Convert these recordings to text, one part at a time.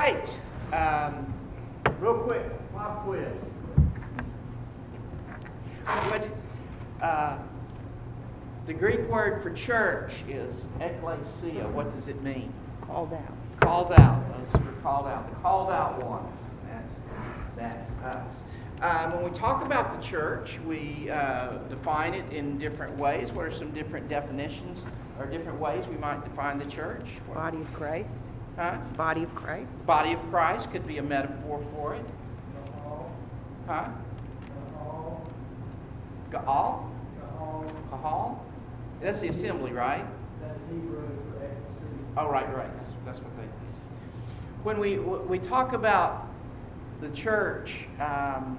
right. Um, real quick, pop quiz. What, uh, the Greek word for church is ekklesia. What does it mean? Called out. Called out. Those were called out. The called out ones. That's, that's us. Um, when we talk about the church, we uh, define it in different ways. What are some different definitions or different ways we might define the church? Body of Christ. Huh? Body of Christ. Body of Christ could be a metaphor for it. Huh? Gaal? Kahal? That's the assembly, right? That's Hebrew for Oh, right, right. That's, that's what they use. When we, we talk about the church, um,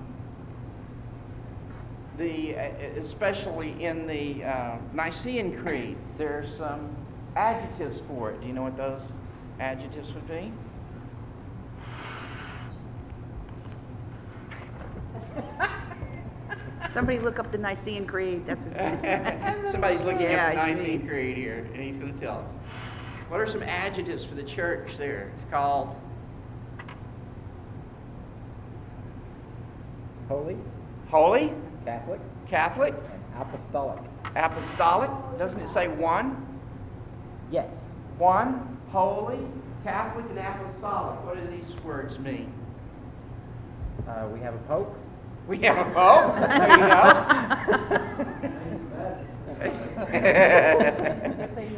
the, especially in the uh, Nicene Creed, there's some adjectives for it. Do you know what those adjectives would be? Somebody look up the Nicene Creed. That's what. Somebody's looking Yeah, at the I see. Nicene Creed here, and he's going to tell us. What are some adjectives for the church there? It's called Holy, holy, Catholic, Catholic, and apostolic. apostolic. Doesn't it say one? Yes. One, holy, Catholic, and apostolic. What do these words mean? Uh, we have a pope. We have a pope. There you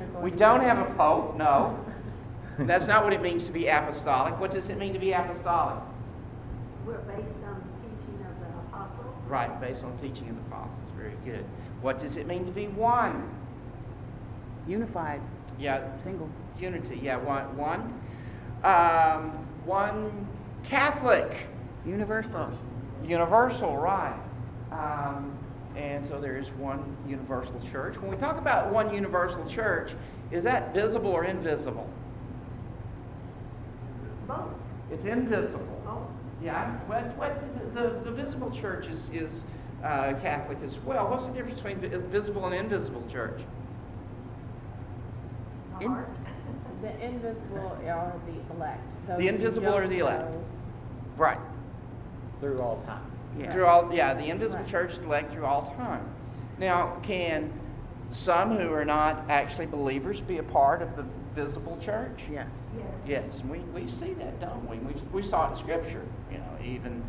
go. we don't have a pope, no. That's not what it means to be apostolic. What does it mean to be apostolic? We're based on the teaching of the apostles. Right, based on teaching of the apostles. Very good. What does it mean to be one? Unified. Yeah, Single. Unity. Yeah, one. One. Um, one Catholic. Universal. Universal, right. Um, and so there is one universal church. When we talk about one universal church, is that visible or invisible? Both. It's invisible. Oh, Yeah. What, what the, the, the visible church is, is uh, Catholic as well. What's the difference between visible and invisible church? the In- heart. The invisible are the elect. those The who invisible are don't the elect. know. Right. Through all time. Yeah. Through all, yeah, the invisible Right. church is elect through all time. Now, can some who are not actually believers be a part of the visible church? Yes. Yes. Yes, and we, we see that, don't we? We, we saw it in Scripture. You know, even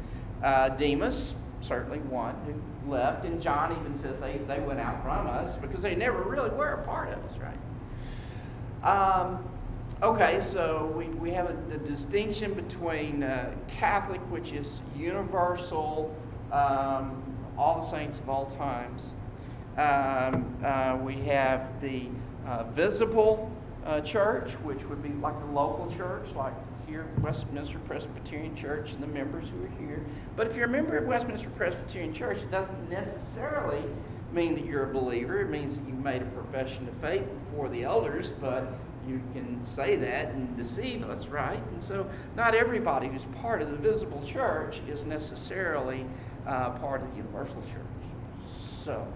uh, Demas, certainly one who left, and John even says they, they went out from us because they never really were a part of us, right? Um, okay, so we, we have a, a distinction between uh, Catholic, which is universal, um, all the saints of all times. Um, uh, we have the uh, visible uh, church, which would be like the local church, like here, Westminster Presbyterian Church, and the members who are here. But if you're a member of Westminster Presbyterian Church, it doesn't necessarily mean that you're a believer. It means that you made a profession of faith before the elders, but you can say that and deceive us, right? And so, not everybody who's part of the visible church is necessarily uh, part of the universal church. So,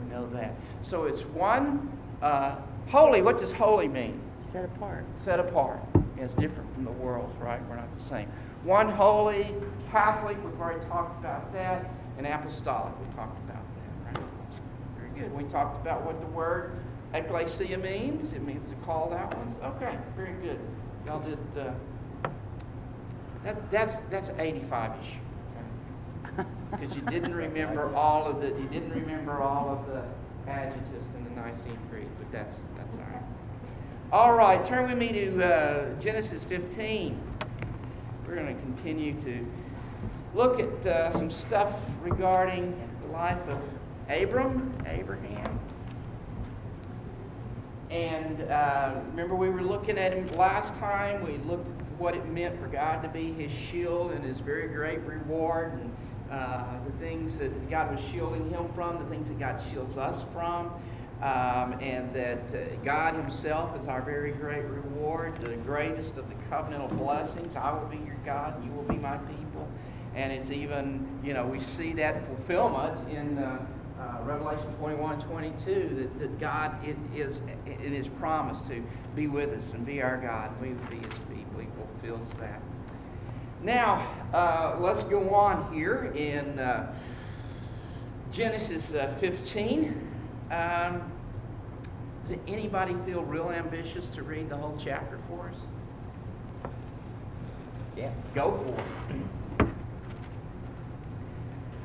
we know that. So, it's one uh, holy. What does holy mean? Set apart. Set apart. It's different from the world, right? We're not the same. One holy, Catholic, we've already talked about that, and apostolic, we talked about that, right? Very good. We talked about what the word ecclesia means. It means the called out ones. Okay, very good. Y'all did. Uh, that, that's that's 85ish. Because you didn't remember all of the you didn't remember all of the adjectives in the Nicene Creed, but that's that's all right. All right, turn with me to uh, Genesis 15. We're going to continue to look at uh, some stuff regarding the life of Abram, Abraham. And uh, remember, we were looking at him last time. We looked at what it meant for God to be his shield and his very great reward, and uh, the things that God was shielding him from, the things that God shields us from, um, and that uh, God Himself is our very great reward, the greatest of the covenantal blessings. I will be your God, and you will be my people. And it's even, you know, we see that fulfillment in. Uh, Revelation 21, 22, that, that God it is in His promise to be with us and be our God. We would be His people. He fulfills that. Now, uh, let's go on here in uh, Genesis uh, 15. Um, does anybody feel real ambitious to read the whole chapter for us? Yeah. Go for it.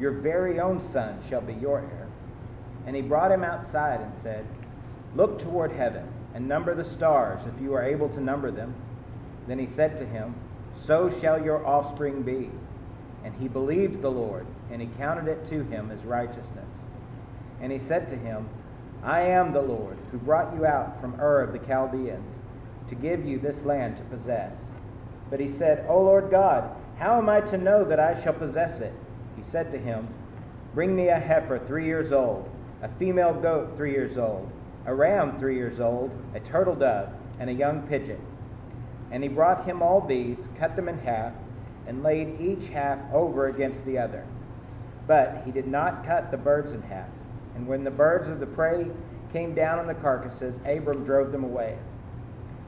your very own son shall be your heir. And he brought him outside and said, Look toward heaven and number the stars, if you are able to number them. Then he said to him, So shall your offspring be. And he believed the Lord, and he counted it to him as righteousness. And he said to him, I am the Lord who brought you out from Ur of the Chaldeans to give you this land to possess. But he said, O Lord God, how am I to know that I shall possess it? He said to him, Bring me a heifer three years old, a female goat three years old, a ram three years old, a turtle dove, and a young pigeon. And he brought him all these, cut them in half, and laid each half over against the other. But he did not cut the birds in half. And when the birds of the prey came down on the carcasses, Abram drove them away.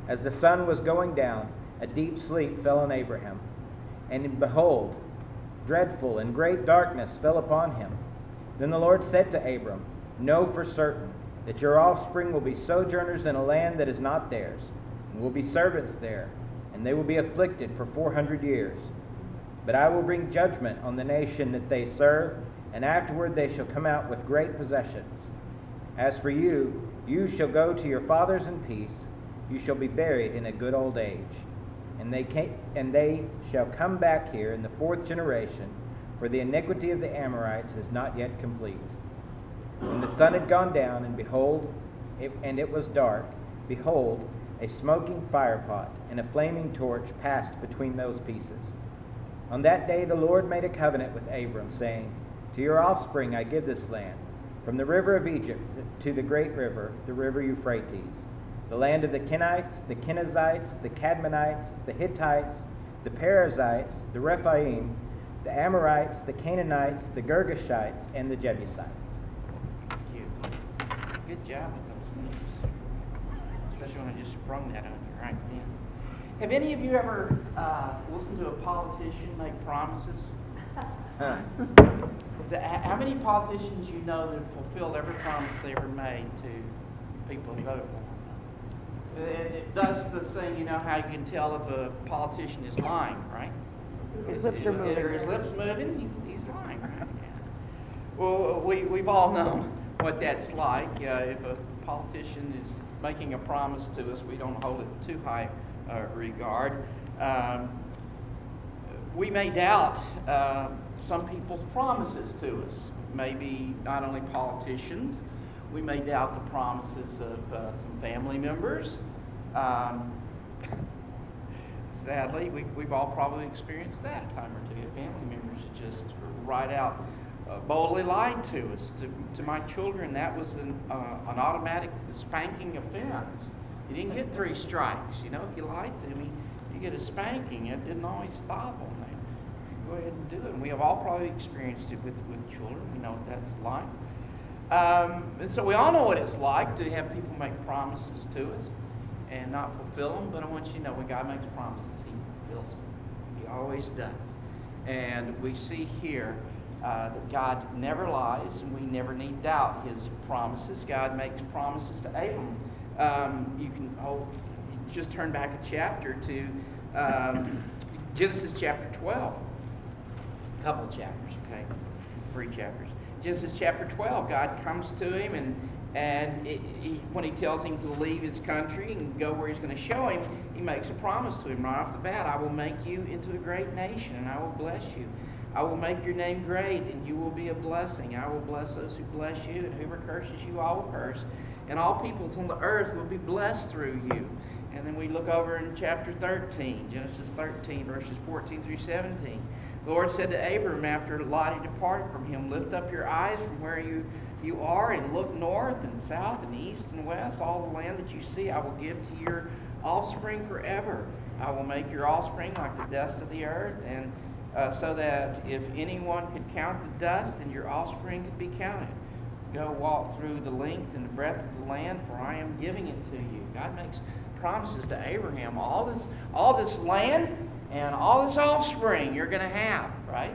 As the sun was going down, a deep sleep fell on Abraham. And behold, dreadful and great darkness fell upon him. Then the Lord said to Abram, Know for certain that your offspring will be sojourners in a land that is not theirs, and will be servants there, and they will be afflicted for four hundred years. But I will bring judgment on the nation that they serve, and afterward they shall come out with great possessions. As for you, you shall go to your fathers in peace, you shall be buried in a good old age. And they, came, and they shall come back here in the fourth generation, for the iniquity of the Amorites is not yet complete. When the sun had gone down, and behold, it, and it was dark, behold, a smoking firepot and a flaming torch passed between those pieces. On that day the Lord made a covenant with Abram, saying, To your offspring I give this land, from the river of Egypt to the great river, the river Euphrates, the land of the Kenites, the Kenizzites, the Cadmonites, the Hittites, the Perizzites, the Rephaim, the Amorites, the Canaanites, the Girgashites, and the Jebusites. Thank you. Good job with those names. Especially when I just sprung that on you right then. Have any of you ever uh, listened to a politician make promises? Huh. How many politicians you know that have fulfilled every promise they ever made to people who voted for it the thing, you know how you can tell if a politician is lying, right? His lips are moving. His lips moving? He's, he's lying, right? Well, we, we've all known what that's like. Uh, if a politician is making a promise to us, we don't hold it too high uh, regard. Um, we may doubt uh, some people's promises to us. Maybe not only politicians, we may doubt the promises of uh, some family members. Um, sadly, we, we've all probably experienced that a time or two. Family members that just right out uh, boldly lied to us. To, to my children, that was an, uh, an automatic spanking offense. You didn't get three strikes. You know, if you lied to me, you get a spanking. It didn't always stop on that. Go ahead and do it. And we have all probably experienced it with, with children. We know what that's like. Um, and so we all know what it's like to have people make promises to us and not fulfill them. But I want you to know when God makes promises, He fulfills them. He always does. And we see here uh, that God never lies, and we never need doubt His promises. God makes promises to Abram. Um, you can oh, just turn back a chapter to um, Genesis chapter 12. A couple chapters, okay? Three chapters. Genesis chapter 12, God comes to him, and, and it, he, when he tells him to leave his country and go where he's going to show him, he makes a promise to him right off the bat I will make you into a great nation, and I will bless you. I will make your name great, and you will be a blessing. I will bless those who bless you, and whoever curses you, I will curse. And all peoples on the earth will be blessed through you. And then we look over in chapter 13, Genesis 13, verses 14 through 17. The Lord said to Abram after Lot had departed from him, Lift up your eyes from where you, you are and look north and south and east and west. All the land that you see I will give to your offspring forever. I will make your offspring like the dust of the earth, and uh, so that if anyone could count the dust, then your offspring could be counted. Go walk through the length and the breadth of the land, for I am giving it to you. God makes promises to Abraham. All this, all this land and all this offspring you're going to have, right?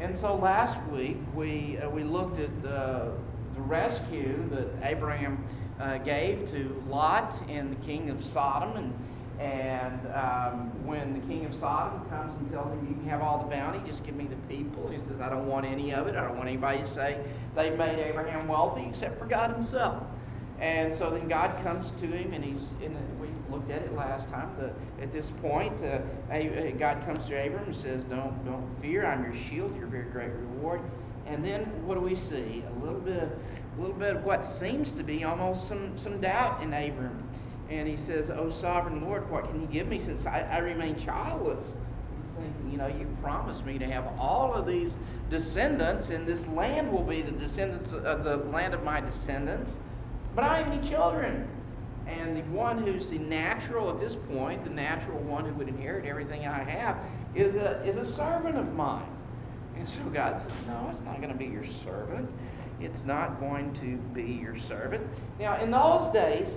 And so last week we uh, we looked at the the rescue that Abraham uh, gave to Lot and the king of Sodom and. And um, when the king of Sodom comes and tells him, You can have all the bounty, just give me the people, he says, I don't want any of it. I don't want anybody to say they made Abraham wealthy except for God himself. And so then God comes to him, and he's in. We looked at it last time. The, at this point, uh, God comes to Abram and says, "Don't don't fear. I'm your shield. Your very great reward." And then what do we see? A little bit of a little bit of what seems to be almost some some doubt in Abram. And he says, "Oh sovereign Lord, what can you give me since I, I remain childless?" He's thinking, you know, you promised me to have all of these descendants, and this land will be the descendants of the land of my descendants. But I have any children. And the one who's the natural at this point, the natural one who would inherit everything I have, is a, is a servant of mine. And so God says, No, it's not going to be your servant. It's not going to be your servant. Now, in those days,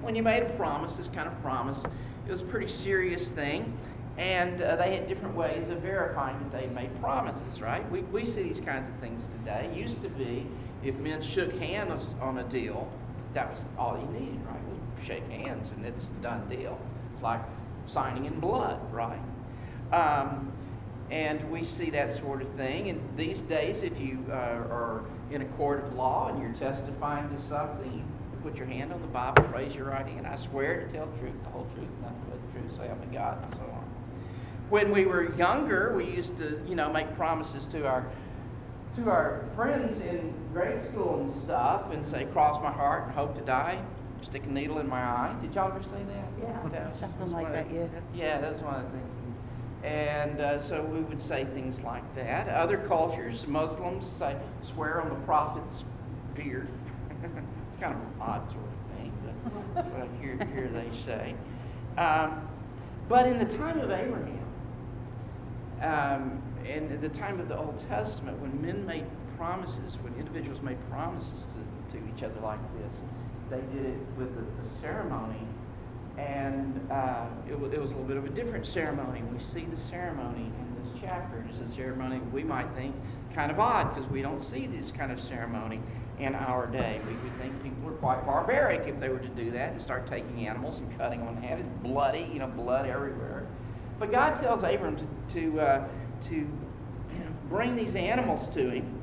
when you made a promise, this kind of promise, it was a pretty serious thing. And uh, they had different ways of verifying that they made promises, right? We, we see these kinds of things today. It used to be if men shook hands on a deal, that was all you needed, right? We shake hands and it's a done deal. It's like signing in blood, right? Um, and we see that sort of thing. And these days, if you uh, are in a court of law and you're testifying to something, you put your hand on the Bible, raise your right hand. I swear to tell the truth, the whole truth, nothing but the truth, say I'm a God, and so on. When we were younger, we used to, you know, make promises to our to our friends in grade school and stuff and say, cross my heart and hope to die, stick a needle in my eye. Did y'all ever say that? Yeah. That- Something that's like that, the- Yeah, that's one of the things. And uh, so we would say things like that. Other cultures, Muslims say, swear on the prophet's beard. it's kind of an odd sort of thing, but what I hear, hear they say. Um, but in the time of Abraham, um, and at the time of the Old Testament, when men made promises, when individuals made promises to, to each other like this, they did it with a, a ceremony. And uh, it, it was a little bit of a different ceremony. We see the ceremony in this chapter, and it's a ceremony we might think kind of odd because we don't see this kind of ceremony in our day. We would think people are quite barbaric if they were to do that and start taking animals and cutting them in half. It's bloody, you know, blood everywhere. But God tells Abram to, to, uh, to bring these animals to him.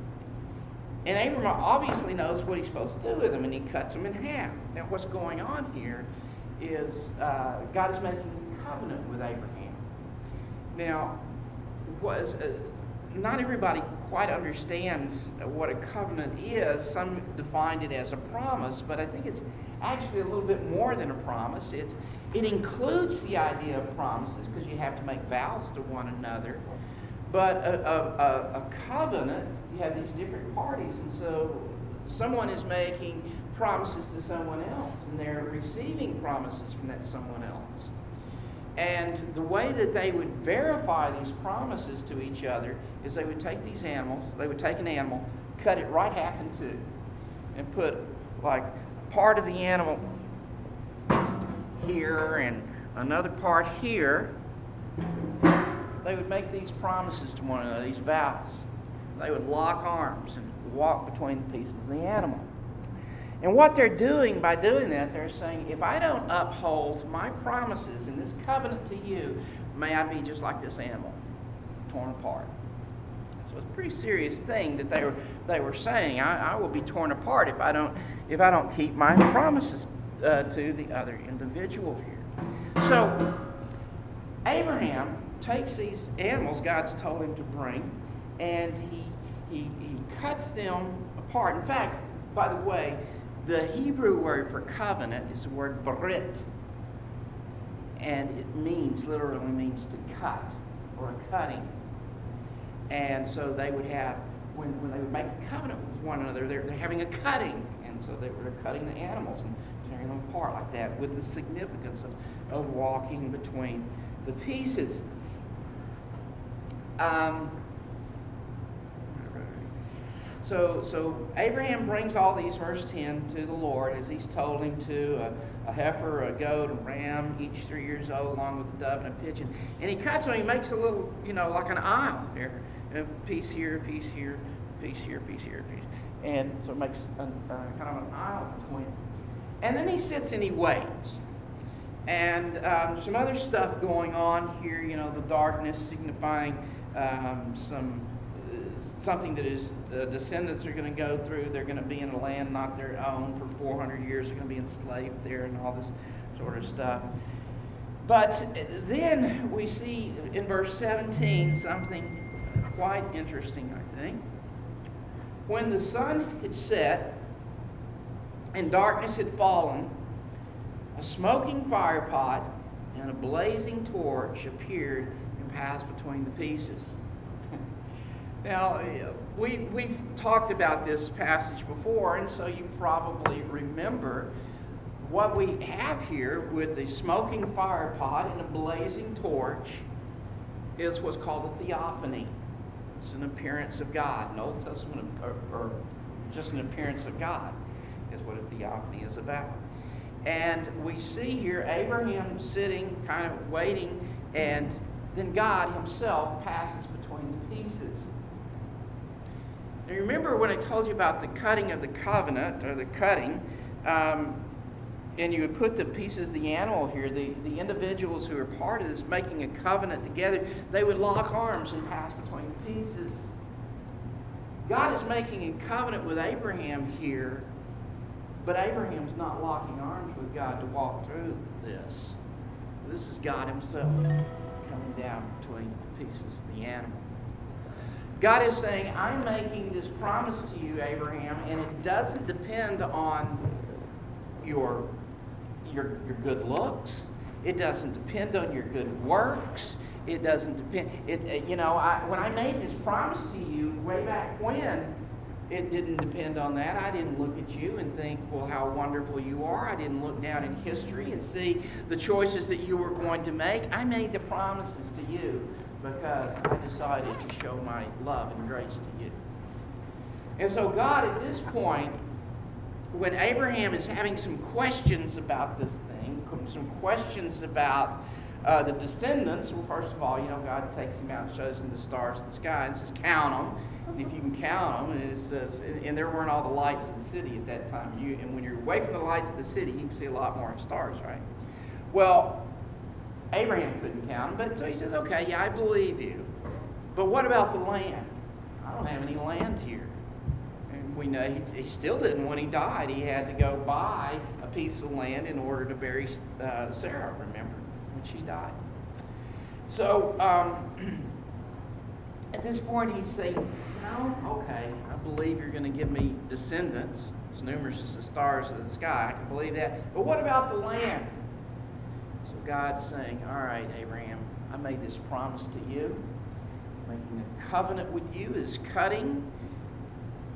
And Abram obviously knows what he's supposed to do with them, and he cuts them in half. Now, what's going on here is uh, God is making a covenant with Abraham. Now, was uh, not everybody quite understands what a covenant is. Some defined it as a promise, but I think it's actually a little bit more than a promise. It it includes the idea of promises because you have to make vows to one another. But a, a, a, covenant, you have these different parties, and so someone is making promises to someone else, and they're receiving promises from that someone else. And the way that they would verify these promises to each other is they would take these animals, they would take an animal, cut it right half in two, and put like part of the animal here and another part here. They would make these promises to one another, these vows. They would lock arms and walk between the pieces of the animal. And what they're doing by doing that, they're saying, if I don't uphold my promises in this covenant to you, may I be just like this animal, torn apart. So it's a pretty serious thing that they were they were saying. I, I will be torn apart if I don't if I don't keep my promises uh, to the other individual here. So Abraham takes these animals God's told him to bring, and he he, he cuts them apart. In fact, by the way, the Hebrew word for covenant is the word brit. and it means, literally means to cut or a cutting. And so they would have, when, when they would make a covenant with one another, they're, they're having a cutting. And so they were cutting the animals and tearing them apart like that with the significance of, of walking between the pieces. Um, so, so Abraham brings all these, verse 10, to the Lord as he's told him to a, a heifer, a goat, a ram, each three years old, along with a dove and a pigeon. And he cuts them, he makes a little, you know, like an aisle here. A piece here, a piece here, a piece here, a piece here, a piece. And so it makes a, uh, kind of an aisle between. And then he sits and he waits. And um, some other stuff going on here, you know, the darkness signifying um, some something that his uh, descendants are going to go through. They're going to be in a land not their own for 400 years. They're going to be enslaved there and all this sort of stuff. But then we see in verse 17 something quite interesting, I think. When the sun had set and darkness had fallen, a smoking firepot and a blazing torch appeared passed between the pieces. Now, we, we've talked about this passage before, and so you probably remember what we have here with the smoking fire pot and a blazing torch is what's called a theophany. It's an appearance of God. An Old Testament, or, or just an appearance of God, is what a theophany is about. And we see here Abraham sitting, kind of waiting, and then God himself passes between the pieces. Now, remember when I told you about the cutting of the covenant, or the cutting, um, and you would put the pieces of the animal here, the, the individuals who are part of this making a covenant together, they would lock arms and pass between the pieces. God is making a covenant with Abraham here, but Abraham's not locking arms with God to walk through this. This is God Himself coming down between the pieces of the animal. God is saying, I'm making this promise to you, Abraham, and it doesn't depend on your, your, your good looks. It doesn't depend on your good works. It doesn't depend. It, uh, you know, I, when I made this promise to you way back when, it didn't depend on that. I didn't look at you and think, well, how wonderful you are. I didn't look down in history and see the choices that you were going to make. I made the promises to you because I decided to show my love and grace to you. And so, God, at this point, when Abraham is having some questions about this thing, some questions about uh, the descendants, well, first of all, you know, God takes him out and shows him the stars in the sky and says, Count them. If you can count them, and there weren't all the lights of the city at that time. You, and when you're away from the lights of the city, you can see a lot more stars, right? Well, Abraham couldn't count them, but so he says, okay, yeah, I believe you. But what about the land? I don't have any land here. And we know he, he still didn't when he died. He had to go buy a piece of land in order to bury uh, Sarah, remember, when she died. So um, at this point, he's saying, no, okay, I believe you're going to give me descendants as numerous as the stars of the sky. I can believe that. But what about the land? So God's saying, All right, Abraham, I made this promise to you, making a covenant with you, is cutting.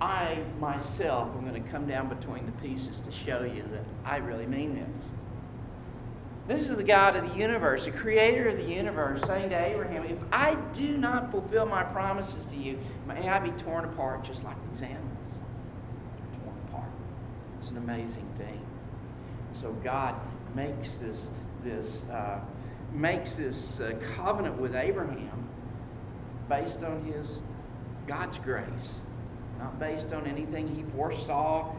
I myself am going to come down between the pieces to show you that I really mean this. This is the God of the universe, the creator of the universe, saying to Abraham, If I do not fulfill my promises to you, may I be torn apart just like these animals. Torn apart. It's an amazing thing. So God makes this this, uh, makes this uh, covenant with Abraham based on his God's grace, not based on anything he foresaw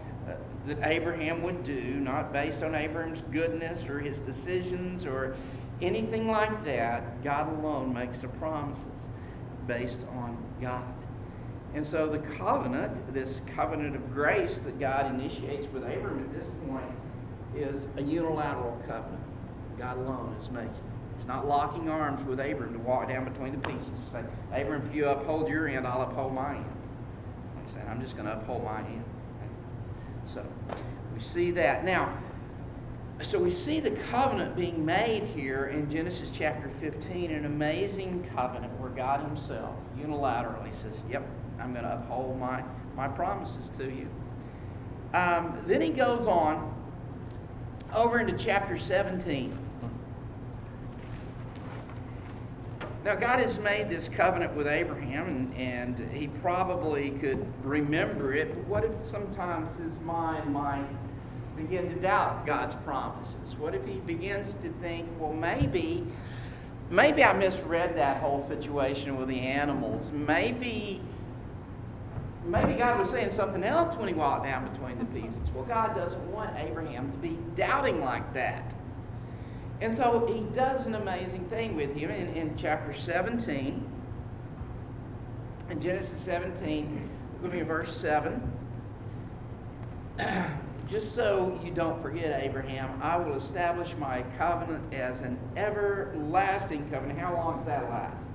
that Abraham would do, not based on Abraham's goodness or his decisions or anything like that. God alone makes the promises based on God. And so the covenant, this covenant of grace that God initiates with Abraham at this point, is a unilateral covenant. God alone is making. He's not locking arms with Abram to walk down between the pieces. Say, Abram, if you uphold your end, I'll uphold my end. He's saying, I'm just going to uphold my end. So we see that. Now, so we see the covenant being made here in Genesis chapter 15, an amazing covenant where God Himself unilaterally says, Yep, I'm going to uphold my, my promises to you. Um, then He goes on over into chapter 17. Now, God has made this covenant with Abraham, and, and he probably could remember it, but what if sometimes his mind might begin to doubt God's promises? What if he begins to think, well, maybe, maybe I misread that whole situation with the animals. Maybe, maybe God was saying something else when he walked down between the pieces. Well, God doesn't want Abraham to be doubting like that. And so he does an amazing thing with him in, in chapter 17. In Genesis 17, look at me verse 7. Just so you don't forget, Abraham, I will establish my covenant as an everlasting covenant. How long does that last?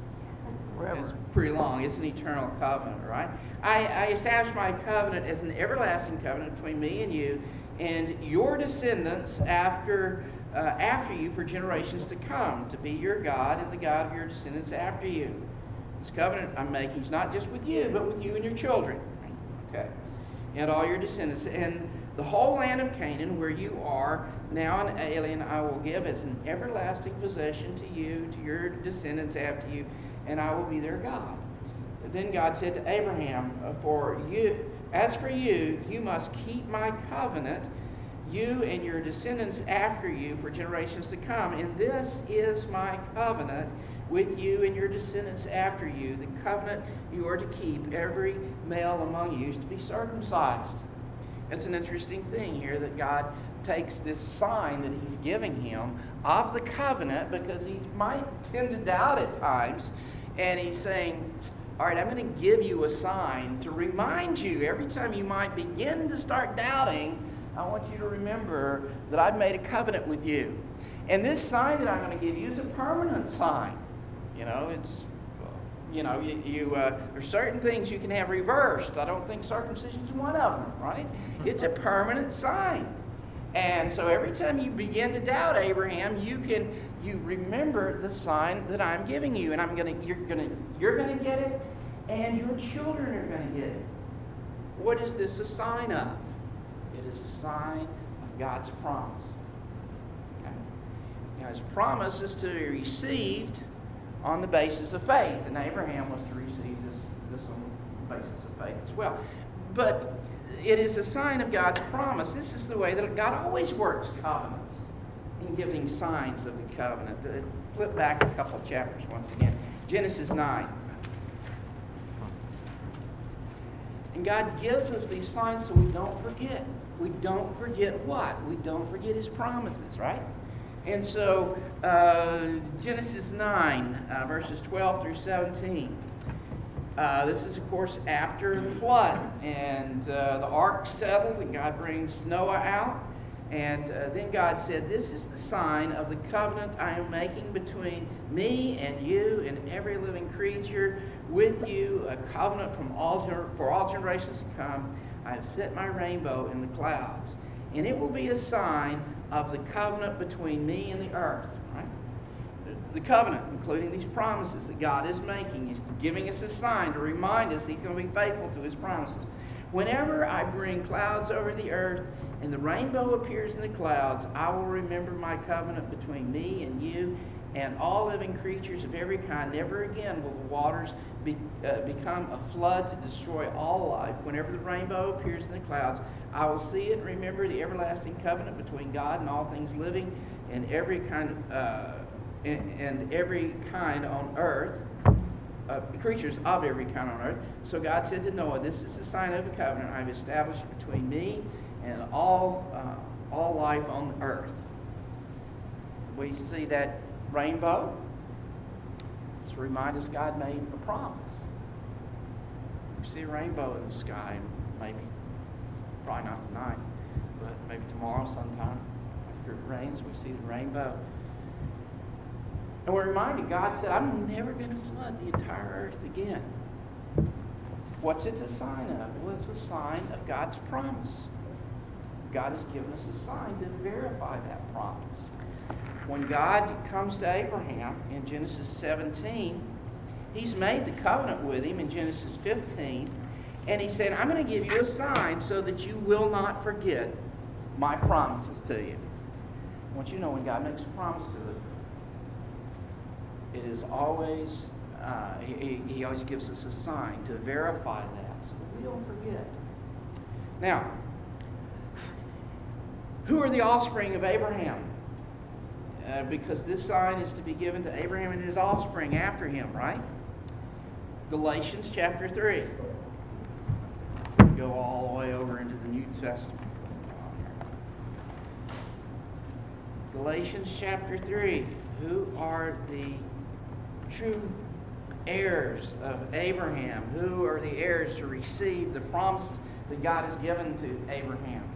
It's pretty long. It's an eternal covenant, right? I, I establish my covenant as an everlasting covenant between me and you and your descendants after uh, after you for generations to come, to be your God and the God of your descendants after you. This covenant I'm making is not just with you, but with you and your children. Okay? And all your descendants. And the whole land of Canaan, where you are now an alien, I will give as an everlasting possession to you, to your descendants after you, and I will be their God. Then God said to Abraham, For you, as for you, you must keep my covenant you and your descendants after you for generations to come. And this is my covenant with you and your descendants after you, the covenant you are to keep. Every male among you is to be circumcised. It's an interesting thing here that God takes this sign that he's giving him of the covenant because he might tend to doubt at times. And he's saying, All right, I'm going to give you a sign to remind you every time you might begin to start doubting I want you to remember that I've made a covenant with you. And this sign that I'm going to give you is a permanent sign. You know, it's, you know, you, you uh, there's certain things you can have reversed. I don't think circumcision is one of them, right? It's a permanent sign. And so every time you begin to doubt Abraham, you can you remember the sign that I'm giving you, and I'm gonna you're gonna you're gonna get it, and your children are gonna get it. What is this a sign of? It is a sign of God's promise. Okay? Now, his promise is to be received on the basis of faith, and Abraham was to receive this, this on the basis of faith as well. But it is a sign of God's promise. This is the way that God always works covenants in giving signs of the covenant. Uh, flip back a couple of chapters once again. Genesis 9. And God gives us these signs so we don't forget we don't forget what? We don't forget his promises, right? And so, uh, Genesis 9, uh, verses 12 through 17. Uh, this is, of course, after the flood. And uh, the ark settled, and God brings Noah out. And uh, then God said, This is the sign of the covenant I am making between me and you and every living creature with you, a covenant from all, for all generations to come. I have set my rainbow in the clouds, and it will be a sign of the covenant between me and the earth. Right? The covenant, including these promises that God is making, He's giving us a sign to remind us He's going to be faithful to His promises. Whenever I bring clouds over the earth and the rainbow appears in the clouds, I will remember my covenant between me and you and all living creatures of every kind. Never again will the waters be, uh, become a flood to destroy all life. Whenever the rainbow appears in the clouds, I will see it and remember the everlasting covenant between God and all things living and every kind uh, and, and every kind on earth. Uh, creatures of every kind on earth. So God said to Noah, "This is the sign of a covenant I've established between me and all uh, all life on earth." We see that rainbow to remind us God made a promise. We see a rainbow in the sky, maybe, probably not tonight, but maybe tomorrow sometime after it rains, we see the rainbow. And we're reminded, God said, I'm never going to flood the entire earth again. What's it a sign of? Well, it's a sign of God's promise. God has given us a sign to verify that promise. When God comes to Abraham in Genesis 17, he's made the covenant with him in Genesis 15, and he said, I'm going to give you a sign so that you will not forget my promises to you. I want you to know when God makes a promise to us, it is always, uh, he, he always gives us a sign to verify that so that we don't forget. Now, who are the offspring of Abraham? Uh, because this sign is to be given to Abraham and his offspring after him, right? Galatians chapter 3. Go all the way over into the New Testament. Galatians chapter 3. Who are the true heirs of Abraham? Who are the heirs to receive the promises that God has given to Abraham?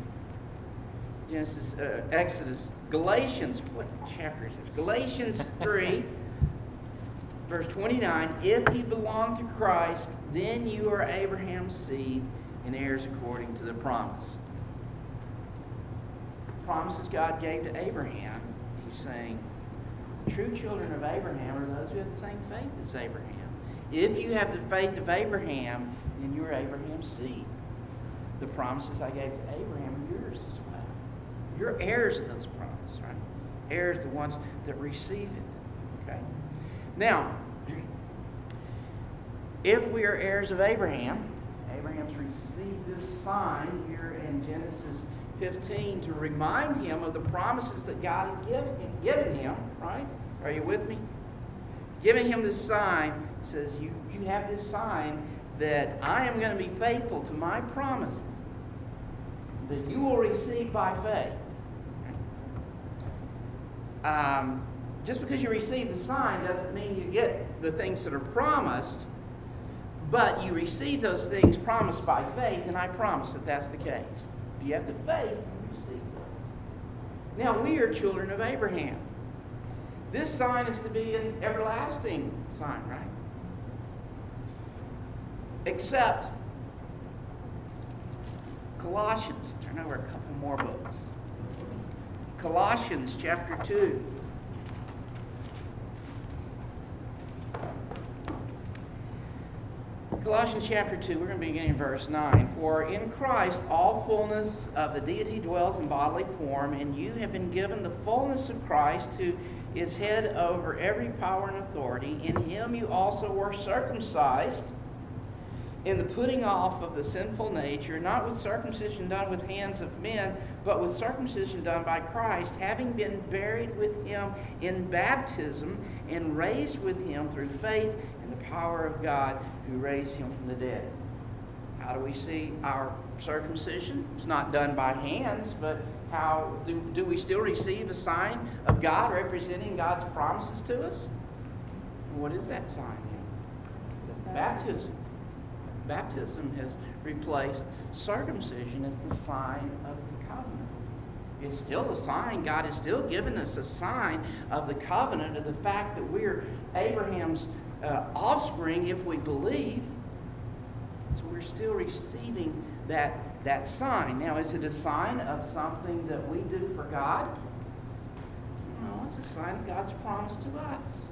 Genesis, uh, Exodus, Galatians, what chapter is this? Galatians 3, verse 29. If you belong to Christ, then you are Abraham's seed and heirs according to the promise. The promises God gave to Abraham, he's saying, true children of Abraham are those who have the same faith as Abraham. If you have the faith of Abraham, then you're Abraham's seed. The promises I gave to Abraham are yours as well. You're heirs of those promises, right? Heirs, the ones that receive it. Okay? Now, if we are heirs of Abraham, Abraham's received this sign here in Genesis 15 to remind him of the promises that God had given, him, right? Are you with me? Giving him this sign says, you, you have this sign that I am going to be faithful to my promises that you will receive by faith. Um, just because you receive the sign doesn't mean you get the things that are promised, but you receive those things promised by faith, and I promise that that's the case. If you have the faith, you receive those. Now, we are children of Abraham. This sign is to be an everlasting sign, right? Except Colossians. Turn over a couple more books. Colossians chapter 2. Colossians chapter 2, we're going to begin in verse 9. For in Christ all fullness of the deity dwells in bodily form, and you have been given the fullness of Christ, who is head over every power and authority. In him you also were circumcised in the putting off of the sinful nature, not with circumcision done with hands of men, but with circumcision done by Christ, having been buried with him in baptism and raised with him through faith in the power of God who raised him from the dead. How do we see our circumcision? It's not done by hands, but how do, do we still receive a sign of God representing God's promises to us? what is that sign? Baptism baptism has replaced circumcision as the sign of the covenant. It's still a sign. God has still given us a sign of the covenant, of the fact that we're Abraham's uh, offspring if we believe. So we're still receiving that, that sign. Now, is it a sign of something that we do for God? No, it's a sign of God's promise to us.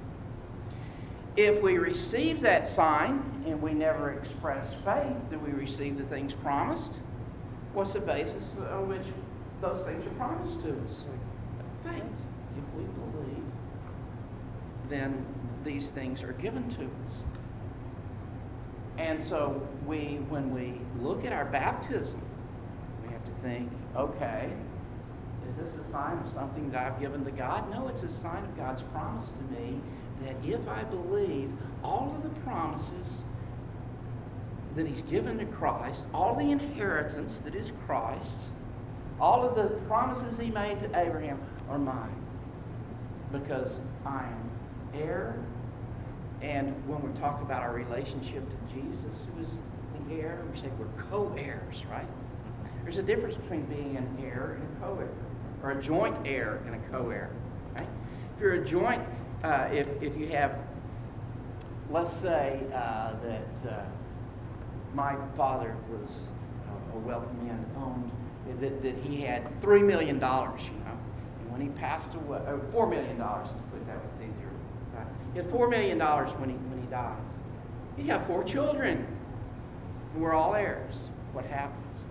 If we receive that sign and we never express faith, do we receive the things promised? What's the basis on which those things are promised to us? Faith. If we believe, then these things are given to us. And so we when we look at our baptism, we have to think, okay, is this a sign of something that I've given to God? No, it's a sign of God's promise to me that if I believe all of the promises that He's given to Christ, all the inheritance that is Christ's, all of the promises He made to Abraham are mine because I am heir. And when we talk about our relationship to Jesus, who is the heir, we say we're co heirs, right? There's a difference between being an heir and a co heir, or a joint heir and a co heir. Right? If you're a joint uh, if, if you have, let's say uh, that uh, my father was a wealthy man, owned that, that he had $3 million, you know. And when he passed away, uh, $4 million, to put that was easier. He had $4 million when he, when he dies. He got four children. And we're all heirs. What happens?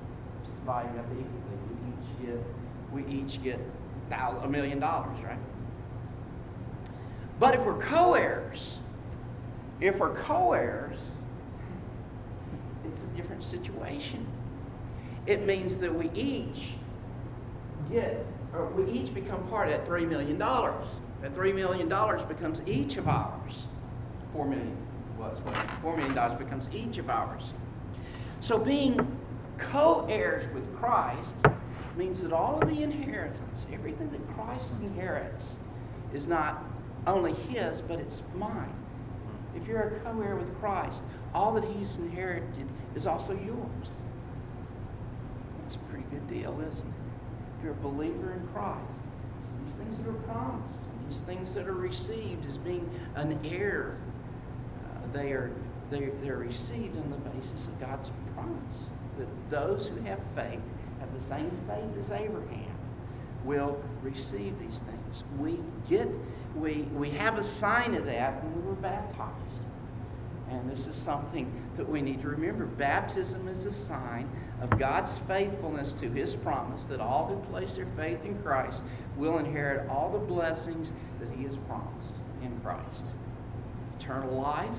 Just dividing up equally. We each get, we each get a million dollars, right? But if we're co-heirs, if we're co-heirs, it's a different situation. It means that we each get, or we each become part of that $3 million. That $3 million becomes each of ours. $4 million was, $4 million becomes each of ours. So being co-heirs with Christ means that all of the inheritance, everything that Christ inherits, is not only his, but it's mine. If you're a co-heir with Christ, all that he's inherited is also yours. That's a pretty good deal, isn't it? If you're a believer in Christ, these things that are promised, these things that are received as being an heir, uh, they are they, they're received on the basis of God's promise that those who have faith, have the same faith as Abraham, will receive these things. We get, we, we have a sign of that when we were baptized. And this is something that we need to remember. Baptism is a sign of God's faithfulness to his promise that all who place their faith in Christ will inherit all the blessings that he has promised in Christ. Eternal life,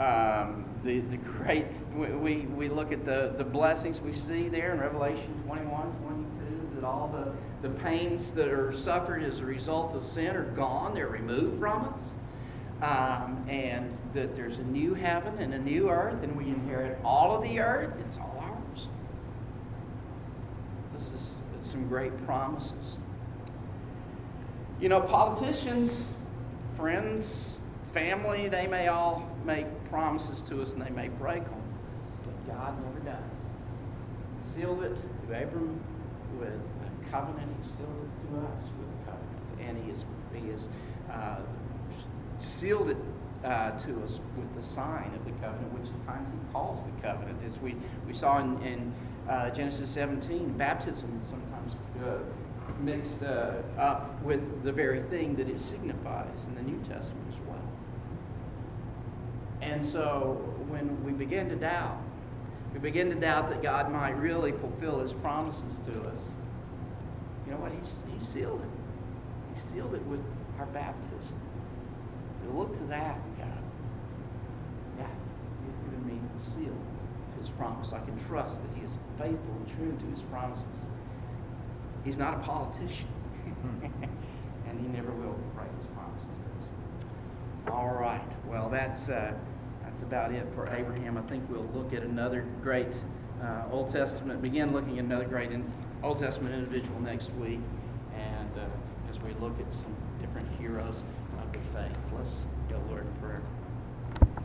um, the, the great, we, we, look at the, the blessings we see there in Revelation 21, 22, that all the, the pains that are suffered as a result of sin are gone, they're removed from us. Um, and that there's a new heaven and a new earth, and we inherit all of the earth. It's all ours. This is some great promises. You know, politicians, friends, family, they may all make promises to us and they may break them, but God never does. He sealed it to Abram with covenant. He sealed it to us with a covenant, and He has He has uh, sealed it uh, to us with the sign of the covenant, which at times He calls the covenant, as we we saw in, in uh, Genesis 17. Baptism is sometimes uh, mixed uh, up with the very thing that it signifies in the New Testament as well. And so when we begin to doubt, we begin to doubt that God might really fulfill his promises to us. You know what? He's, he sealed it. He sealed it with our baptism. We look to that and go, yeah, he's given me the seal of his promise. I can trust that he is faithful and true to his promises. He's not a politician. and he never will break his promises to us. All right. Well, that's uh, that's about it for Abraham. I think we'll look at another great uh, Old Testament. Begin looking at another great in, Old Testament individual next week, and uh, as we look at some different heroes of the faith, let's